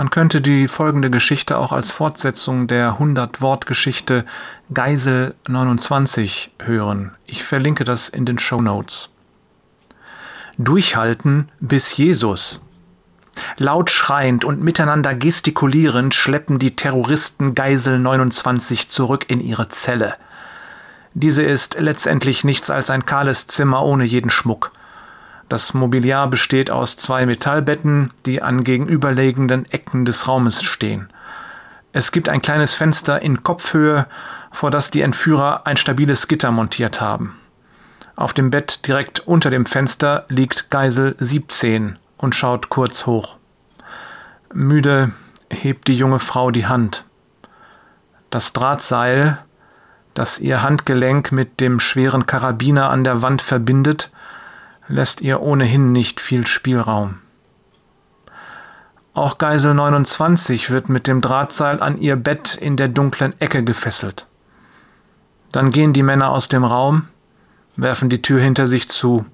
Man könnte die folgende Geschichte auch als Fortsetzung der 100-Wort-Geschichte Geisel 29 hören. Ich verlinke das in den Show Notes. Durchhalten bis Jesus. Laut schreiend und miteinander gestikulierend schleppen die Terroristen Geisel 29 zurück in ihre Zelle. Diese ist letztendlich nichts als ein kahles Zimmer ohne jeden Schmuck. Das Mobiliar besteht aus zwei Metallbetten, die an gegenüberliegenden Ecken des Raumes stehen. Es gibt ein kleines Fenster in Kopfhöhe, vor das die Entführer ein stabiles Gitter montiert haben. Auf dem Bett direkt unter dem Fenster liegt Geisel 17 und schaut kurz hoch. Müde hebt die junge Frau die Hand. Das Drahtseil, das ihr Handgelenk mit dem schweren Karabiner an der Wand verbindet, lässt ihr ohnehin nicht viel Spielraum. Auch Geisel 29 wird mit dem Drahtseil an ihr Bett in der dunklen Ecke gefesselt. Dann gehen die Männer aus dem Raum, werfen die Tür hinter sich zu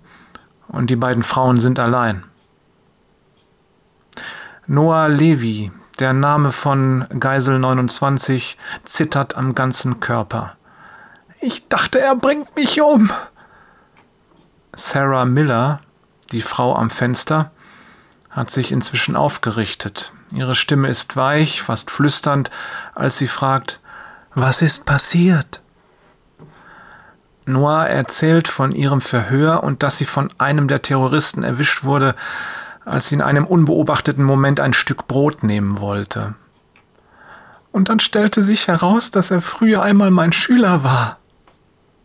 und die beiden Frauen sind allein. Noah Levi, der Name von Geisel 29, zittert am ganzen Körper. Ich dachte, er bringt mich um, Sarah Miller, die Frau am Fenster, hat sich inzwischen aufgerichtet. Ihre Stimme ist weich, fast flüsternd, als sie fragt, was ist passiert? Noah erzählt von ihrem Verhör und dass sie von einem der Terroristen erwischt wurde, als sie in einem unbeobachteten Moment ein Stück Brot nehmen wollte. Und dann stellte sich heraus, dass er früher einmal mein Schüler war.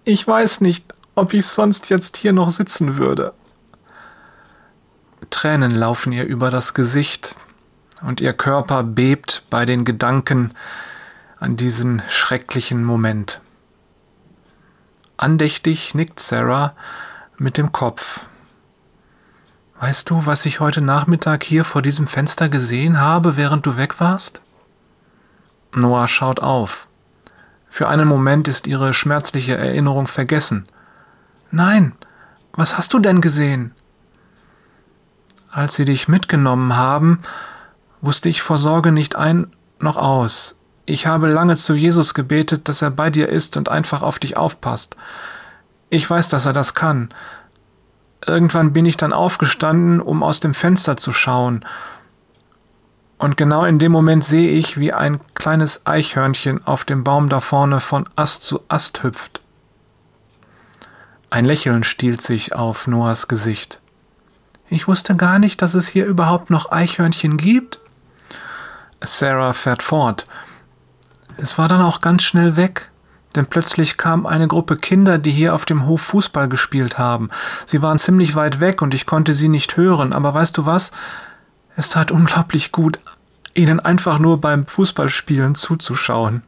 Ich weiß nicht, ob ich sonst jetzt hier noch sitzen würde. Tränen laufen ihr über das Gesicht und ihr Körper bebt bei den Gedanken an diesen schrecklichen Moment. Andächtig nickt Sarah mit dem Kopf. Weißt du, was ich heute Nachmittag hier vor diesem Fenster gesehen habe, während du weg warst? Noah schaut auf. Für einen Moment ist ihre schmerzliche Erinnerung vergessen. Nein, was hast du denn gesehen? Als sie dich mitgenommen haben, wusste ich vor Sorge nicht ein noch aus. Ich habe lange zu Jesus gebetet, dass er bei dir ist und einfach auf dich aufpasst. Ich weiß, dass er das kann. Irgendwann bin ich dann aufgestanden, um aus dem Fenster zu schauen. Und genau in dem Moment sehe ich, wie ein kleines Eichhörnchen auf dem Baum da vorne von Ast zu Ast hüpft. Ein Lächeln stiehlt sich auf Noahs Gesicht. Ich wusste gar nicht, dass es hier überhaupt noch Eichhörnchen gibt. Sarah fährt fort. Es war dann auch ganz schnell weg, denn plötzlich kam eine Gruppe Kinder, die hier auf dem Hof Fußball gespielt haben. Sie waren ziemlich weit weg und ich konnte sie nicht hören, aber weißt du was? Es tat unglaublich gut, ihnen einfach nur beim Fußballspielen zuzuschauen.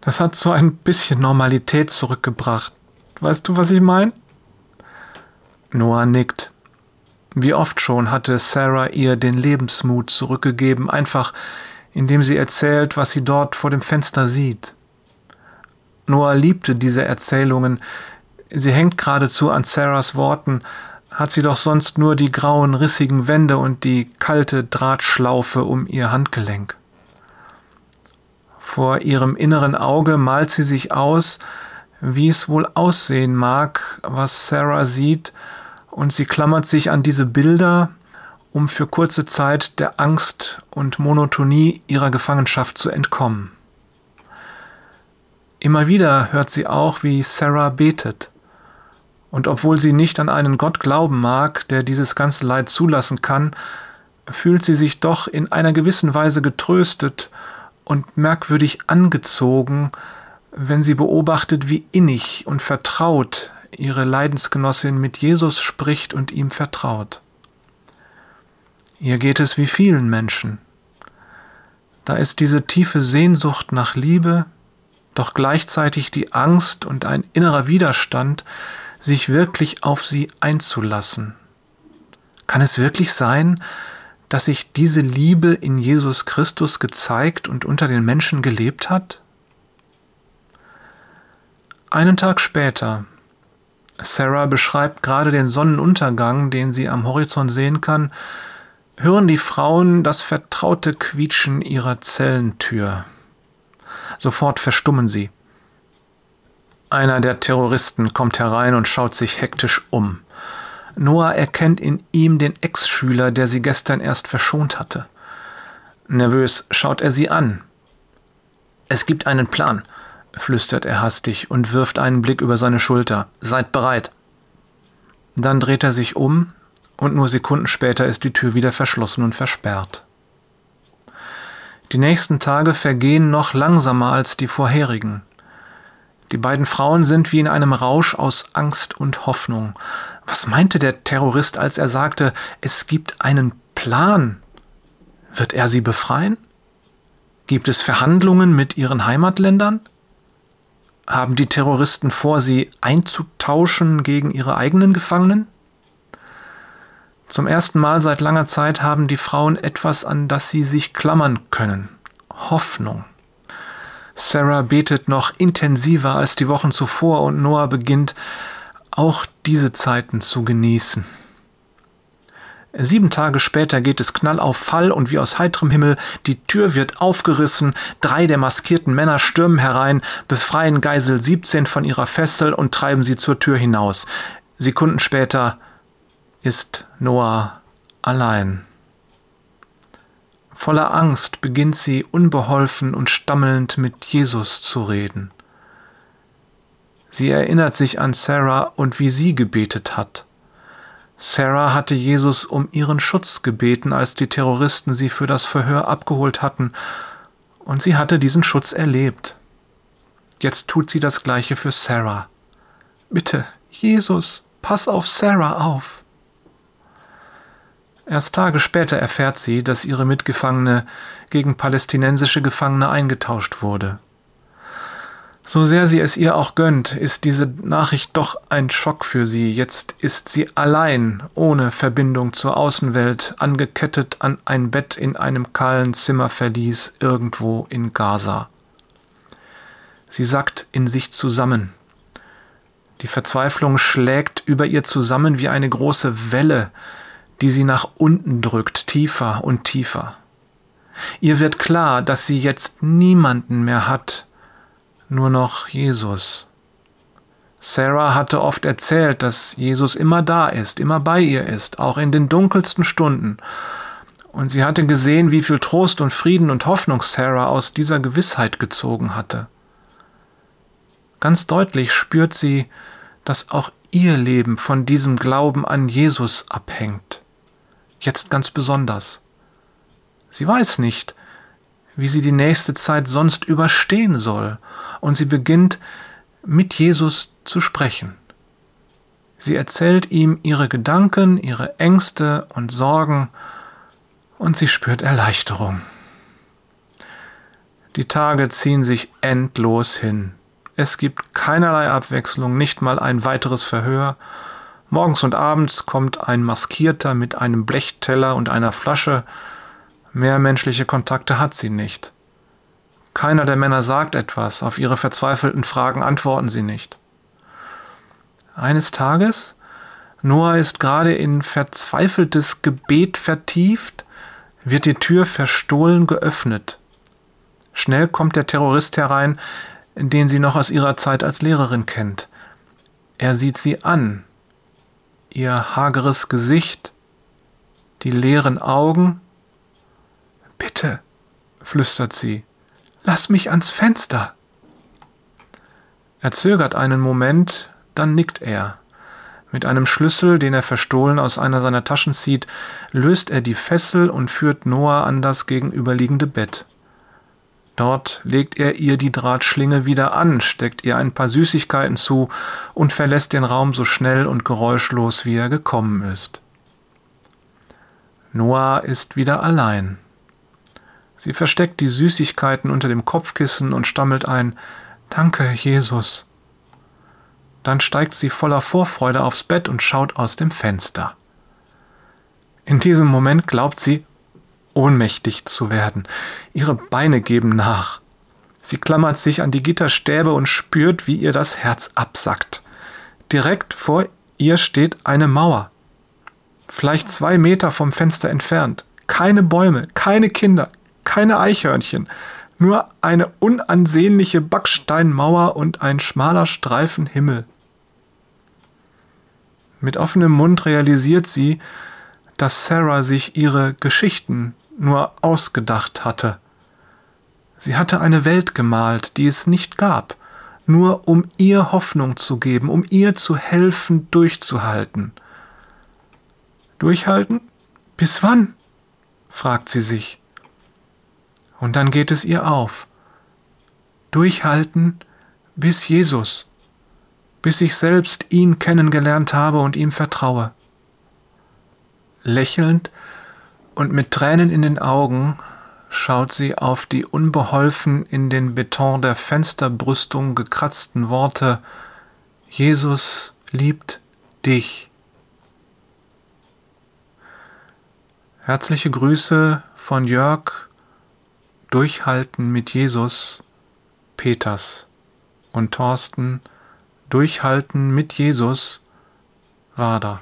Das hat so ein bisschen Normalität zurückgebracht. Weißt du, was ich meine? Noah nickt. Wie oft schon hatte Sarah ihr den Lebensmut zurückgegeben, einfach indem sie erzählt, was sie dort vor dem Fenster sieht. Noah liebte diese Erzählungen. Sie hängt geradezu an Sarahs Worten, hat sie doch sonst nur die grauen, rissigen Wände und die kalte Drahtschlaufe um ihr Handgelenk. Vor ihrem inneren Auge malt sie sich aus, wie es wohl aussehen mag, was Sarah sieht, und sie klammert sich an diese Bilder, um für kurze Zeit der Angst und Monotonie ihrer Gefangenschaft zu entkommen. Immer wieder hört sie auch, wie Sarah betet. Und obwohl sie nicht an einen Gott glauben mag, der dieses ganze Leid zulassen kann, fühlt sie sich doch in einer gewissen Weise getröstet und merkwürdig angezogen, wenn sie beobachtet, wie innig und vertraut ihre Leidensgenossin mit Jesus spricht und ihm vertraut. Ihr geht es wie vielen Menschen. Da ist diese tiefe Sehnsucht nach Liebe, doch gleichzeitig die Angst und ein innerer Widerstand, sich wirklich auf sie einzulassen. Kann es wirklich sein, dass sich diese Liebe in Jesus Christus gezeigt und unter den Menschen gelebt hat? Einen Tag später. Sarah beschreibt gerade den Sonnenuntergang, den sie am Horizont sehen kann. hören die Frauen das vertraute Quietschen ihrer Zellentür. Sofort verstummen sie. Einer der Terroristen kommt herein und schaut sich hektisch um. Noah erkennt in ihm den Ex-Schüler, der sie gestern erst verschont hatte. Nervös schaut er sie an. Es gibt einen Plan, flüstert er hastig und wirft einen Blick über seine Schulter. Seid bereit. Dann dreht er sich um und nur Sekunden später ist die Tür wieder verschlossen und versperrt. Die nächsten Tage vergehen noch langsamer als die vorherigen. Die beiden Frauen sind wie in einem Rausch aus Angst und Hoffnung. Was meinte der Terrorist, als er sagte, es gibt einen Plan? Wird er sie befreien? Gibt es Verhandlungen mit ihren Heimatländern? Haben die Terroristen vor, sie einzutauschen gegen ihre eigenen Gefangenen? Zum ersten Mal seit langer Zeit haben die Frauen etwas, an das sie sich klammern können. Hoffnung. Sarah betet noch intensiver als die Wochen zuvor und Noah beginnt auch diese Zeiten zu genießen. Sieben Tage später geht es knall auf Fall und wie aus heiterem Himmel, die Tür wird aufgerissen, drei der maskierten Männer stürmen herein, befreien Geisel 17 von ihrer Fessel und treiben sie zur Tür hinaus. Sekunden später ist Noah allein. Voller Angst beginnt sie unbeholfen und stammelnd mit Jesus zu reden. Sie erinnert sich an Sarah und wie sie gebetet hat. Sarah hatte Jesus um ihren Schutz gebeten, als die Terroristen sie für das Verhör abgeholt hatten, und sie hatte diesen Schutz erlebt. Jetzt tut sie das gleiche für Sarah. Bitte, Jesus, pass auf Sarah auf. Erst Tage später erfährt sie, dass ihre Mitgefangene gegen palästinensische Gefangene eingetauscht wurde. So sehr sie es ihr auch gönnt, ist diese Nachricht doch ein Schock für sie. Jetzt ist sie allein, ohne Verbindung zur Außenwelt, angekettet an ein Bett in einem kahlen Zimmerverlies irgendwo in Gaza. Sie sackt in sich zusammen. Die Verzweiflung schlägt über ihr zusammen wie eine große Welle, die sie nach unten drückt, tiefer und tiefer. Ihr wird klar, dass sie jetzt niemanden mehr hat, nur noch Jesus. Sarah hatte oft erzählt, dass Jesus immer da ist, immer bei ihr ist, auch in den dunkelsten Stunden. Und sie hatte gesehen, wie viel Trost und Frieden und Hoffnung Sarah aus dieser Gewissheit gezogen hatte. Ganz deutlich spürt sie, dass auch ihr Leben von diesem Glauben an Jesus abhängt jetzt ganz besonders. Sie weiß nicht, wie sie die nächste Zeit sonst überstehen soll, und sie beginnt mit Jesus zu sprechen. Sie erzählt ihm ihre Gedanken, ihre Ängste und Sorgen, und sie spürt Erleichterung. Die Tage ziehen sich endlos hin. Es gibt keinerlei Abwechslung, nicht mal ein weiteres Verhör, Morgens und abends kommt ein Maskierter mit einem Blechteller und einer Flasche. Mehr menschliche Kontakte hat sie nicht. Keiner der Männer sagt etwas, auf ihre verzweifelten Fragen antworten sie nicht. Eines Tages, Noah ist gerade in verzweifeltes Gebet vertieft, wird die Tür verstohlen geöffnet. Schnell kommt der Terrorist herein, den sie noch aus ihrer Zeit als Lehrerin kennt. Er sieht sie an, ihr hageres Gesicht, die leeren Augen. Bitte, flüstert sie, lass mich ans Fenster. Er zögert einen Moment, dann nickt er. Mit einem Schlüssel, den er verstohlen aus einer seiner Taschen zieht, löst er die Fessel und führt Noah an das gegenüberliegende Bett. Dort legt er ihr die Drahtschlinge wieder an, steckt ihr ein paar Süßigkeiten zu und verlässt den Raum so schnell und geräuschlos, wie er gekommen ist. Noah ist wieder allein. Sie versteckt die Süßigkeiten unter dem Kopfkissen und stammelt ein Danke, Jesus. Dann steigt sie voller Vorfreude aufs Bett und schaut aus dem Fenster. In diesem Moment glaubt sie, ohnmächtig zu werden. Ihre Beine geben nach. Sie klammert sich an die Gitterstäbe und spürt, wie ihr das Herz absackt. Direkt vor ihr steht eine Mauer, vielleicht zwei Meter vom Fenster entfernt. keine Bäume, keine Kinder, keine Eichhörnchen, nur eine unansehnliche Backsteinmauer und ein schmaler Streifen Himmel. Mit offenem Mund realisiert sie, dass Sarah sich ihre Geschichten nur ausgedacht hatte. Sie hatte eine Welt gemalt, die es nicht gab, nur um ihr Hoffnung zu geben, um ihr zu helfen, durchzuhalten. Durchhalten? Bis wann? fragt sie sich. Und dann geht es ihr auf. Durchhalten bis Jesus, bis ich selbst ihn kennengelernt habe und ihm vertraue. Lächelnd und mit Tränen in den Augen schaut sie auf die unbeholfen in den Beton der Fensterbrüstung gekratzten Worte Jesus liebt dich. Herzliche Grüße von Jörg Durchhalten mit Jesus Peters und Thorsten Durchhalten mit Jesus Wader.